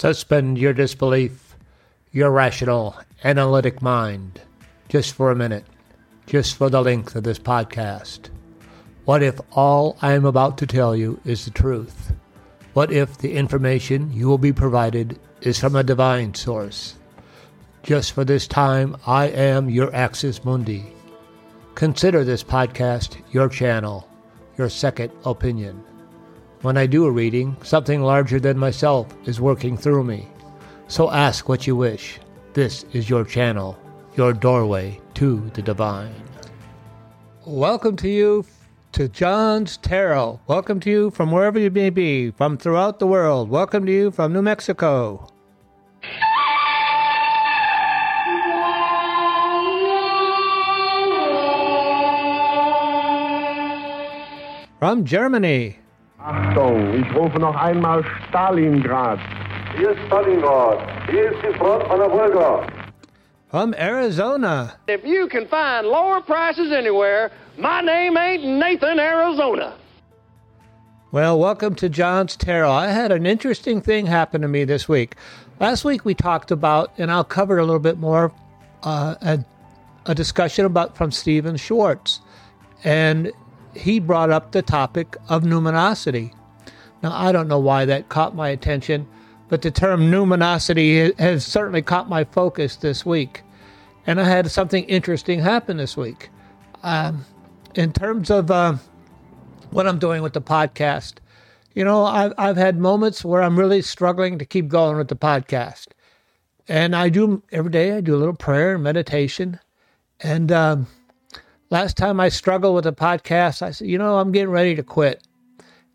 Suspend your disbelief, your rational, analytic mind, just for a minute, just for the length of this podcast. What if all I am about to tell you is the truth? What if the information you will be provided is from a divine source? Just for this time, I am your Axis Mundi. Consider this podcast your channel, your second opinion. When I do a reading, something larger than myself is working through me. So ask what you wish. This is your channel, your doorway to the divine. Welcome to you to John's Tarot. Welcome to you from wherever you may be, from throughout the world. Welcome to you from New Mexico. From Germany. Achtung, ich rufe noch einmal Stalingrad. Hier ist Stalingrad. Hier ist die Front an der Wolga. From Arizona. If you can find lower prices anywhere, my name ain't Nathan, Arizona. Well, welcome to John's Tarot. I had an interesting thing happen to me this week. Last week we talked about, and I'll cover a little bit more, uh, a, a discussion about from Stephan Schwartz, and he brought up the topic of numinosity. Now I don't know why that caught my attention, but the term numinosity has certainly caught my focus this week, and I had something interesting happen this week. Um, in terms of uh, what I'm doing with the podcast. You know, I've, I've had moments where I'm really struggling to keep going with the podcast. And I do every day, I do a little prayer and meditation. And um, last time I struggled with the podcast, I said, you know, I'm getting ready to quit.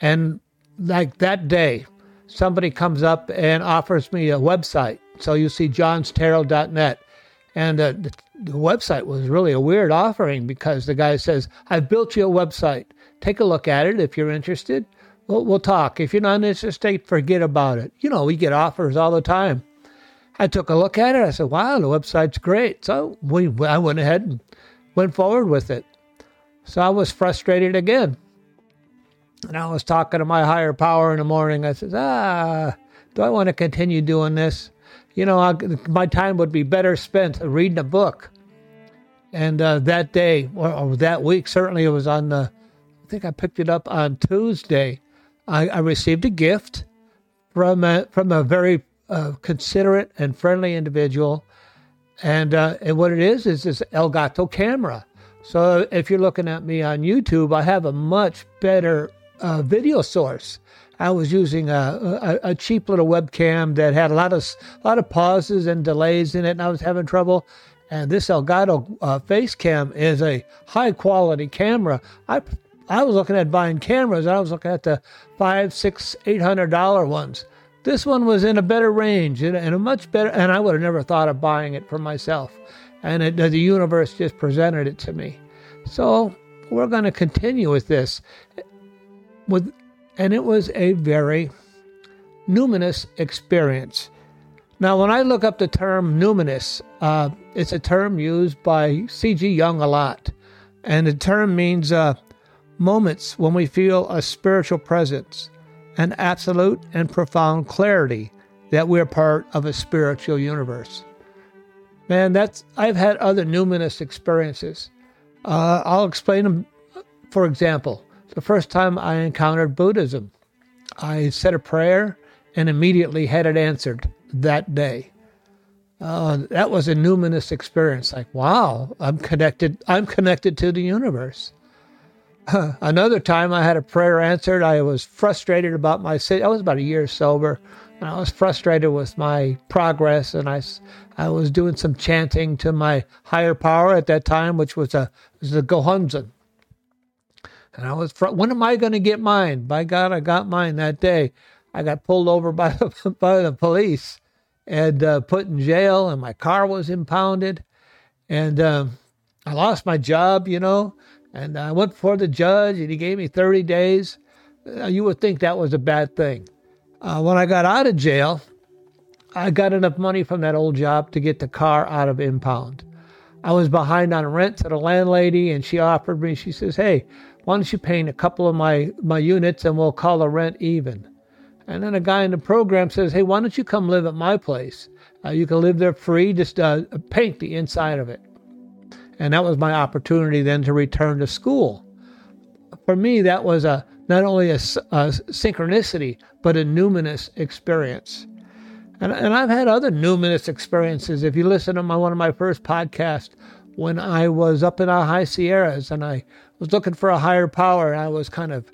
And like that day, somebody comes up and offers me a website. So you see johnstarot.net. And uh, the, the website was really a weird offering because the guy says, I've built you a website. Take a look at it if you're interested. We'll, we'll talk. If you're not interested, forget about it. You know, we get offers all the time. I took a look at it. I said, wow, the website's great. So we, I went ahead and went forward with it. So I was frustrated again. And I was talking to my higher power in the morning. I said, ah, do I want to continue doing this? You know, I, my time would be better spent reading a book. And uh, that day, or, that week, certainly it was on the, I think I picked it up on Tuesday. I, I received a gift from a, from a very uh, considerate and friendly individual. And, uh, and what it is, is this Elgato camera. So if you're looking at me on YouTube, I have a much better uh, video source. I was using a, a, a, cheap little webcam that had a lot of a lot of pauses and delays in it, and I was having trouble. And this Elgato uh, face cam is a high quality camera. I I was looking at buying cameras. I was looking at the five, six, eight hundred dollar ones. This one was in a better range and, a much better. And I would have never thought of buying it for myself. And it, the universe just presented it to me. So we're going to continue with this. With and it was a very numinous experience. Now, when I look up the term numinous, uh, it's a term used by C.G. Jung a lot. And the term means uh, moments when we feel a spiritual presence, an absolute and profound clarity that we're part of a spiritual universe. Man, that's I've had other numinous experiences. Uh, I'll explain them. For example, the first time I encountered Buddhism. I said a prayer and immediately had it answered that day. Uh, that was a numinous experience. Like, wow, I'm connected. I'm connected to the universe. Another time, I had a prayer answered. I was frustrated about my. City. I was about a year sober, and I was frustrated with my progress. And I, I was doing some chanting to my higher power at that time, which was a was the. And I was, fr- when am I going to get mine? By God, I got mine that day. I got pulled over by the, by the police and uh, put in jail, and my car was impounded. And um, I lost my job, you know. And I went before the judge, and he gave me 30 days. Uh, you would think that was a bad thing. Uh, when I got out of jail, I got enough money from that old job to get the car out of impound. I was behind on rent to the landlady, and she offered me, she says, Hey, why don't you paint a couple of my, my units and we'll call the rent even? And then a guy in the program says, Hey, why don't you come live at my place? Uh, you can live there free, just uh, paint the inside of it. And that was my opportunity then to return to school. For me, that was a not only a, a synchronicity, but a numinous experience. And, and I've had other numinous experiences. If you listen to my, one of my first podcasts, when I was up in the high Sierras and I was looking for a higher power, I was kind of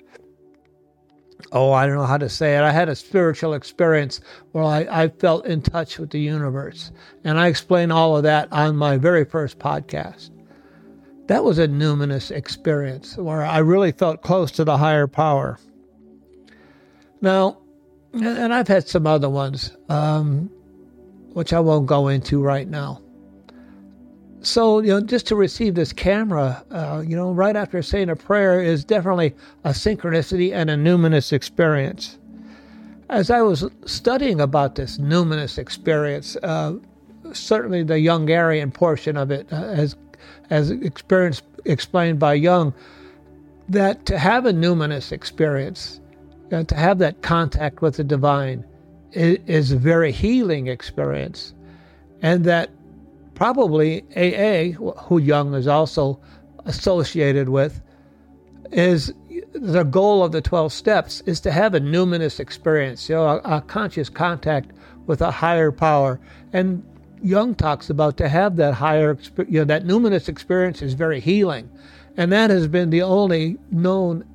oh, I don't know how to say it. I had a spiritual experience where I, I felt in touch with the universe. And I explain all of that on my very first podcast. That was a numinous experience where I really felt close to the higher power. Now, and I've had some other ones, um, which I won't go into right now. So, you know, just to receive this camera, uh, you know, right after saying a prayer is definitely a synchronicity and a numinous experience. As I was studying about this numinous experience, uh, certainly the Jungarian portion of it, uh, as, as experience explained by Jung, that to have a numinous experience, uh, to have that contact with the divine, is, is a very healing experience. And that probably AA, who Jung is also associated with, is the goal of the 12 steps is to have a numinous experience, you know, a, a conscious contact with a higher power. And Jung talks about to have that higher, you know, that numinous experience is very healing. And that has been the only known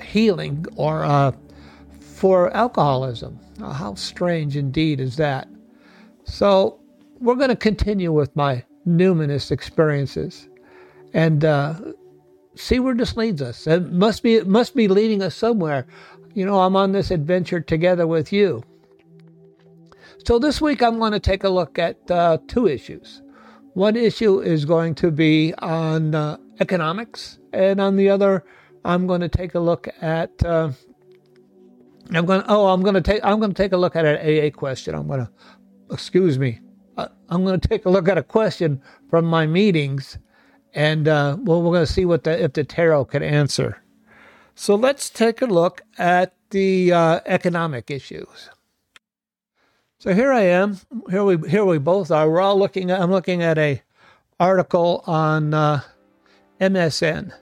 healing or uh, for alcoholism. How strange indeed is that? So we're going to continue with my numinous experiences and uh, see where this leads us. It must be it must be leading us somewhere. You know, I'm on this adventure together with you. So this week I'm going to take a look at uh, two issues. One issue is going to be on uh, economics, and on the other, I'm going to take a look at. Uh, I'm going. Oh, I'm going to take. I'm going to take a look at an AA question. I'm going to. Excuse me. I'm going to take a look at a question from my meetings, and uh, well, we're going to see what the if the tarot can answer. So let's take a look at the uh, economic issues. So here I am. Here we here we both are. We're all looking. At, I'm looking at a article on uh, MSN,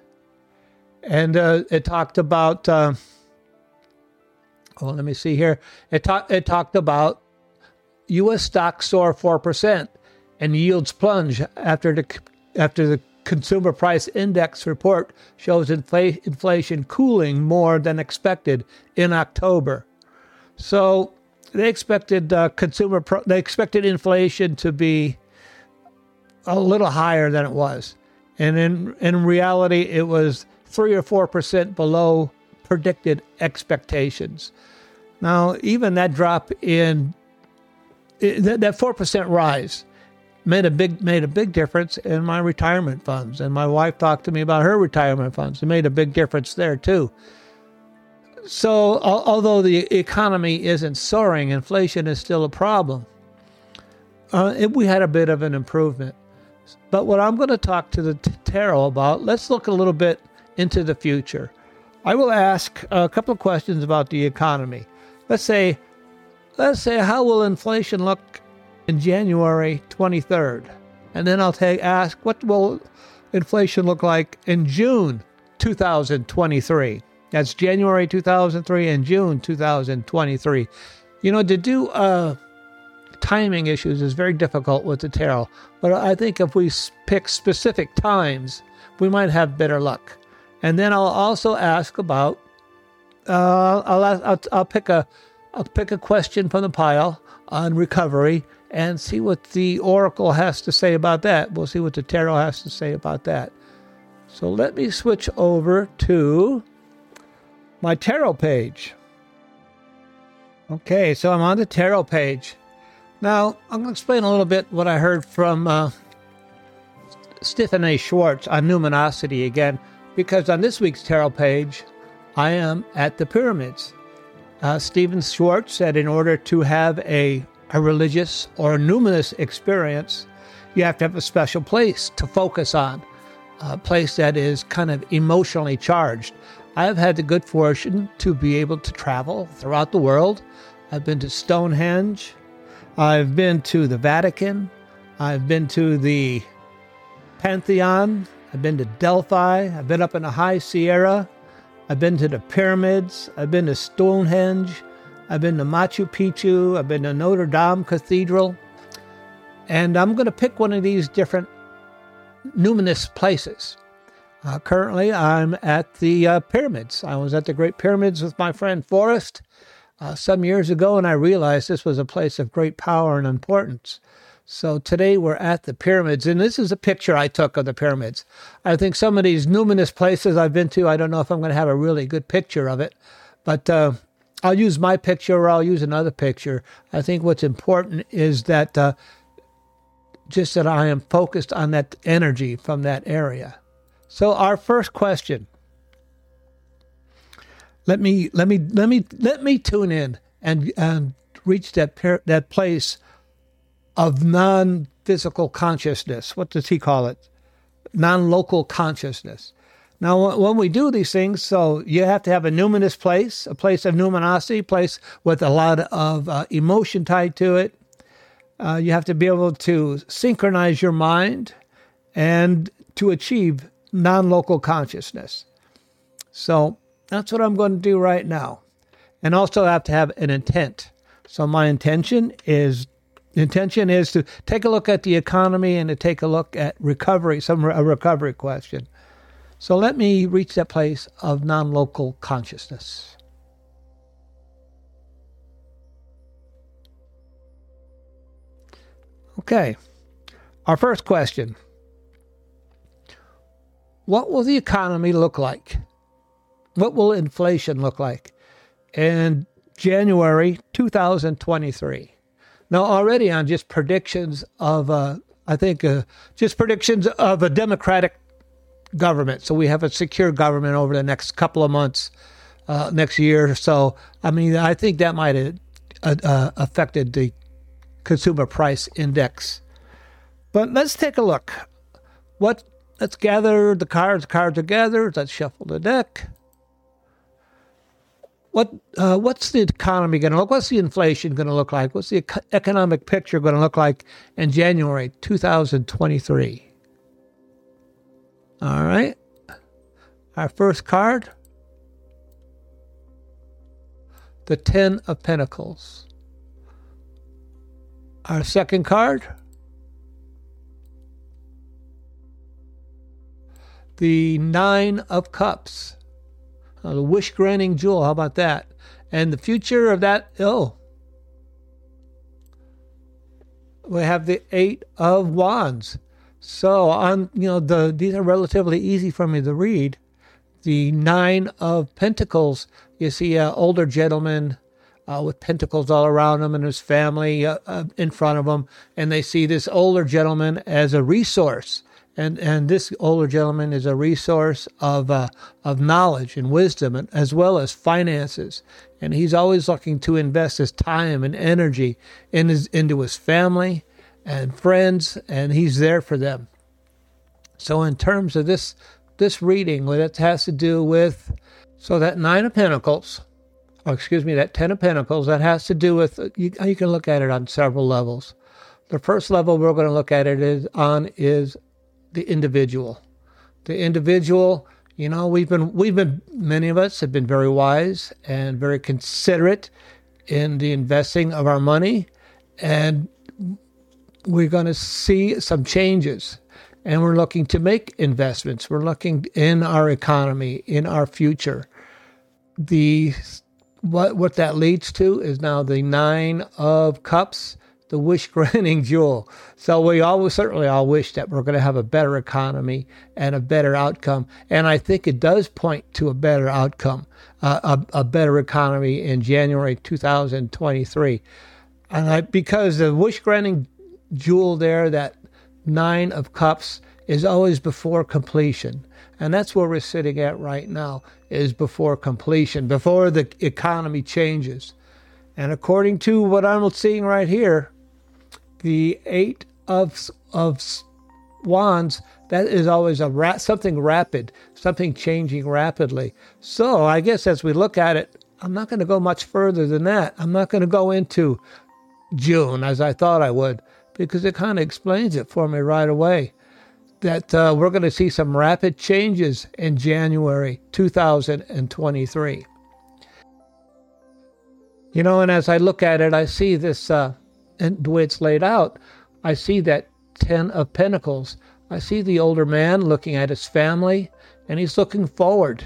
and uh, it talked about. Uh, well, let me see here. It talked. It talked about U.S. stocks soar 4% and yields plunge after the, after the Consumer Price Index report shows infl- inflation cooling more than expected in October. So they expected uh, consumer pro- they expected inflation to be a little higher than it was, and in in reality, it was three or four percent below predicted expectations. Now, even that drop in that four percent rise made a big made a big difference in my retirement funds. And my wife talked to me about her retirement funds. It made a big difference there too. So, although the economy isn't soaring, inflation is still a problem. Uh, we had a bit of an improvement. But what I'm going to talk to the tarot about, let's look a little bit into the future. I will ask a couple of questions about the economy. Let's say Let's say, how will inflation look in January 23rd? And then I'll take, ask, what will inflation look like in June 2023? That's January 2003 and June 2023. You know, to do uh, timing issues is very difficult with the tarot, but I think if we pick specific times, we might have better luck. And then I'll also ask about, uh, I'll, I'll, I'll pick a I'll pick a question from the pile on recovery and see what the oracle has to say about that. We'll see what the tarot has to say about that. So let me switch over to my tarot page. Okay, so I'm on the tarot page. Now, I'm going to explain a little bit what I heard from uh, Schwartz on numinosity again, because on this week's tarot page, I am at the pyramids. Uh, Stephan Schwartz said in order to have a, a religious or a numinous experience, you have to have a special place to focus on, a place that is kind of emotionally charged. I've had the good fortune to be able to travel throughout the world. I've been to Stonehenge. I've been to the Vatican. I've been to the Pantheon. I've been to Delphi. I've been up in the High Sierra. I've been to the pyramids. I've been to Stonehenge. I've been to Machu Picchu. I've been to Notre Dame Cathedral. And I'm going to pick one of these different numinous places. Uh, currently, I'm at the uh, pyramids. I was at the Great Pyramids with my friend Forrest uh, some years ago, and I realized this was a place of great power and importance. So today we're at the pyramids, and this is a picture I took of the pyramids. I think some of these numinous places I've been to, I don't know if I'm going to have a really good picture of it, but uh, I'll use my picture or I'll use another picture. I think what's important is that uh, just that I am focused on that energy from that area. So our first question. Let me let me let me let me tune in and and reach that that place of non-physical consciousness. What does he call it? Non-local consciousness. Now, when we do these things, so you have to have a numinous place, a place of numinosity, place with a lot of uh, emotion tied to it. Uh, you have to be able to synchronize your mind and to achieve non local consciousness. So that's what I'm going to do right now. And also have to have an intent. So my intention is intention is to take a look at the economy and to take a look at recovery, some a recovery question. So let me reach that place of non-local consciousness. Okay. Our first question. What will the economy look like? What will inflation look like in January 2023? Now, already on just predictions of, uh, I think, uh, just predictions of a Democratic government. So we have a secure government over the next couple of months, uh, next year. or So, I mean, I think that might have uh, uh, affected the consumer price index. But let's take a look. What Let's gather the cards. Cards gathered. Let's shuffle the deck. What uh, what's the economy going to look? What's the inflation going to look like? What's the economic picture going to look like in January 2023? All right. Our first card, the Ten of Pentacles. Our second card, the Nine of Cups, uh, the wish granting jewel. How about that? And the future of that, oh, we have the Eight of Wands. So on, you know, the these are relatively easy for me to read. The Nine of Pentacles, you see an older gentleman uh, with pentacles all around him and his family uh, uh, in front of him, and they see this older gentleman as a resource and and this older gentleman is a resource of uh, of knowledge and wisdom, and, as well as finances. And he's always looking to invest his time and energy in his, into his family and friends, and he's there for them. So, in terms of this this reading, what it has to do with, so that nine of Pentacles, or excuse me, that ten of Pentacles, that has to do with you, you can look at it on several levels. The first level we're going to look at it is on is the individual. The individual, you know, we've been we've been many of us have been very wise and very considerate in the investing of our money and we're going to see some changes and we're looking to make investments. We're looking in our economy, in our future. The what what that leads to is now the 9 of cups the wish granting jewel. So we always certainly all wish that we're going to have a better economy and a better outcome. And I think it does point to a better outcome, uh, a, a better economy in January 2023. And I, because the wish granting jewel there, that nine of cups, is always before completion. And that's where we're sitting at right now, is before completion, before the economy changes. And according to what I'm seeing right here, the eight of of wands that is always a ra- something rapid something changing rapidly so i guess as we look at it I'm not going to go much further than that. I'm not going to go into June as I thought I would because it kind of explains it for me right away that uh, we're going to see some rapid changes in January 2023. You know, and as I look at it, I see this, uh, and the way it's laid out, I see that Ten of Pentacles. I see the older man looking at his family, and he's looking forward.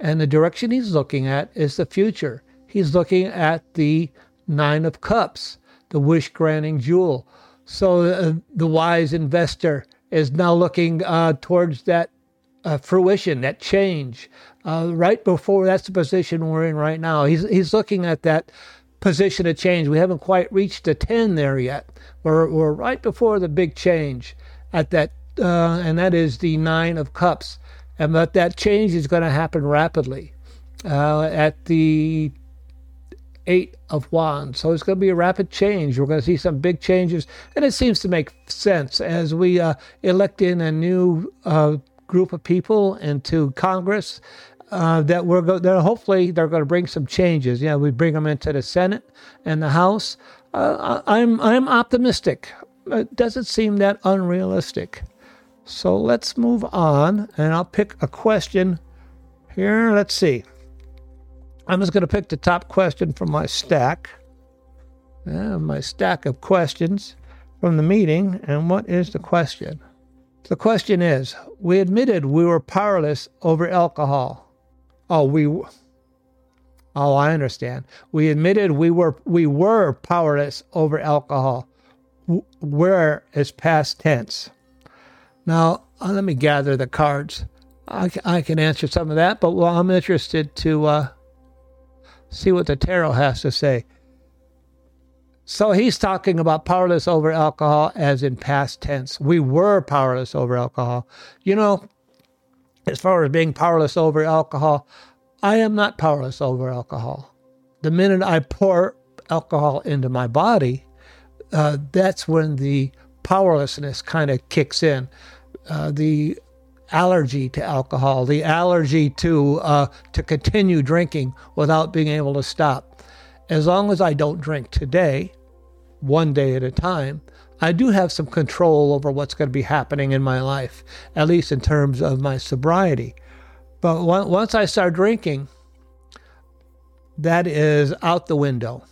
And the direction he's looking at is the future. He's looking at the Nine of Cups, the wish granting jewel. So uh, the wise investor is now looking uh, towards that uh, fruition, that change. Uh, right before that's the position we're in right now. He's he's looking at that position of change. We haven't quite reached the ten there yet. We're we're right before the big change at that, uh, and that is the nine of cups. And but that change is going to happen rapidly uh, at the Eight of Wands. So it's going to be a rapid change. We're going to see some big changes, and it seems to make sense as we uh, elect in a new uh, group of people into Congress. Uh, that we're go- that hopefully they're going to bring some changes. Yeah, we bring them into the Senate and the House. Uh, I'm I'm optimistic. It doesn't seem that unrealistic. So let's move on, and I'll pick a question here. Let's see. I'm just going to pick the top question from my stack, my stack of questions from the meeting. And what is the question? The question is We admitted we were powerless over alcohol. Oh, we. Oh, I understand. We admitted we were we were powerless over alcohol. Where is past tense? Now, uh, let me gather the cards. I, I can answer some of that, but well, I'm interested to uh, see what the tarot has to say. So he's talking about powerless over alcohol as in past tense. We were powerless over alcohol. You know, as far as being powerless over alcohol, I am not powerless over alcohol. The minute I pour alcohol into my body, uh, that's when the powerlessness kind of kicks in. Uh, the allergy to alcohol, the allergy to uh, to continue drinking without being able to stop. As long as I don't drink today, one day at a time, I do have some control over what's going to be happening in my life, at least in terms of my sobriety. But once I start drinking, that is out the window.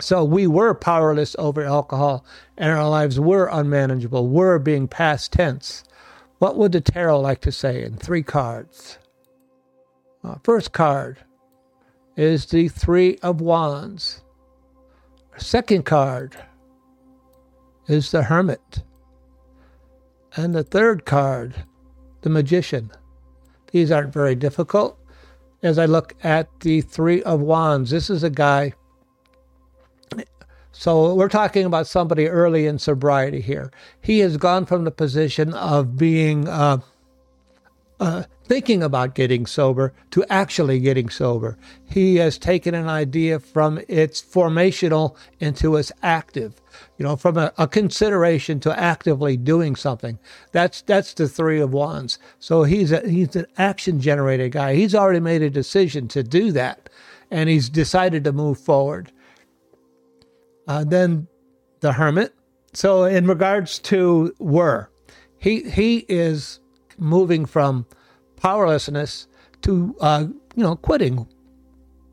So we were powerless over alcohol, and our lives were unmanageable, were being past tense. What would the tarot like to say in three cards? Uh, first card is the Three of Wands. Second card is the Hermit. And the third card, the Magician. These aren't very difficult. As I look at the Three of Wands, this is a guy so we're talking about somebody early in sobriety here. He has gone from the position of being uh, uh, thinking about getting sober to actually getting sober. He has taken an idea from its formational into its active. You know, from a, a consideration to actively doing something. That's that's the three of wands. So he's a, he's an action generated guy. He's already made a decision to do that, and he's decided to move forward. Uh, then the hermit. So in regards to were, he he is moving from powerlessness to uh, you know quitting,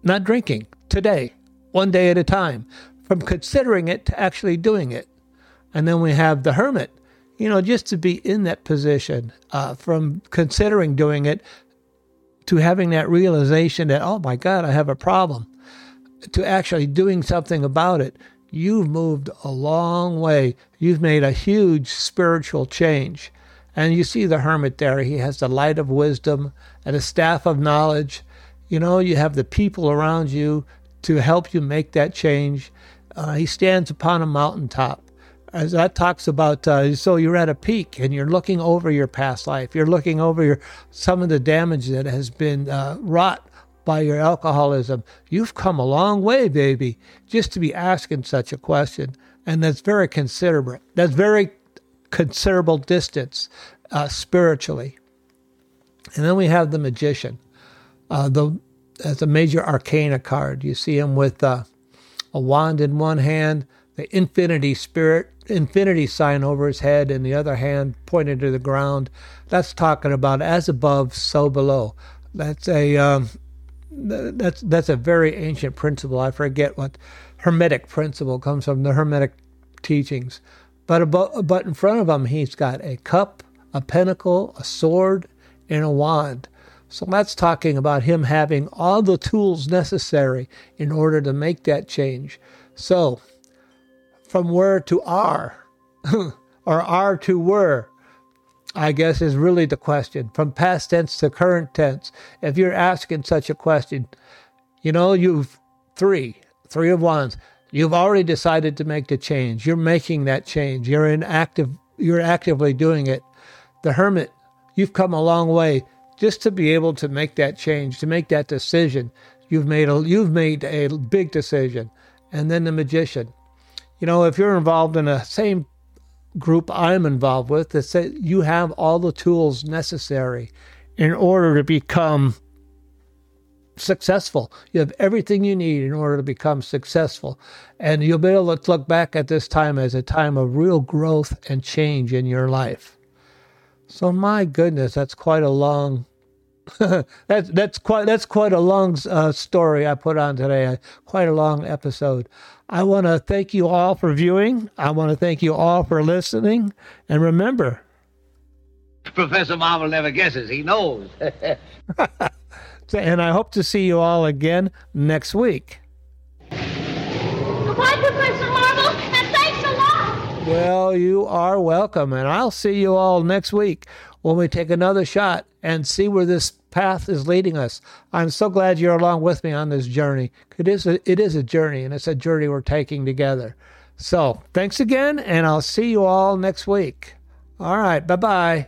not drinking today, one day at a time, from considering it to actually doing it. And then we have the hermit, you know, just to be in that position, uh, from considering doing it to having that realization that oh my God, I have a problem, to actually doing something about it you've moved a long way. You've made a huge spiritual change. And you see the hermit there. He has the light of wisdom and a staff of knowledge. You know, you have the people around you to help you make that change. Uh, he stands upon a mountaintop. As that talks about, uh, so you're at a peak and you're looking over your past life. You're looking over your some of the damage that has been uh, wrought by your alcoholism. You've come a long way, baby, just to be asking such a question. And that's very considerate. That's very considerable distance uh, spiritually. And then we have the magician. Uh, the as a major arcana card. You see him with uh, a wand in one hand, the infinity spirit, infinity sign over his head, and the other hand pointed to the ground. That's talking about as above, so below. That's a um, that's that's a very ancient principle. I forget what Hermetic principle comes from the Hermetic teachings. But above, but in front of him, he's got a cup, a pentacle, a sword, and a wand. So that's talking about him having all the tools necessary in order to make that change. So, from where to are, or are to were, I guess is really the question. From past tense to current tense. If you're asking such a question, you know, you've three, three of wands. You've already decided to make the change. You're making that change. You're in active. You're actively doing it. The hermit, you've come a long way just to be able to make that change, to make that decision. You've made a you've made a big decision. And then the magician. You know, if you're involved in a same group I'm involved with that say you have all the tools necessary in order to become successful. You have everything you need in order to become successful. And you'll be able to look back at this time as a time of real growth and change in your life. So my goodness, that's quite a long that's that's quite that's quite a long uh, story I put on today. Quite a long episode. I want to thank you all for viewing. I want to thank you all for listening. And remember, Professor Marvel never guesses; he knows. and I hope to see you all again next week. Goodbye, Professor Marvel, and thanks a lot. Well, you are welcome, and I'll see you all next week when we take another shot and see where this path is leading us. I'm so glad you're along with me on this journey. It is a, it is a journey, and it's a journey we're taking together. So, thanks again, and I'll see you all next week. All right, bye bye.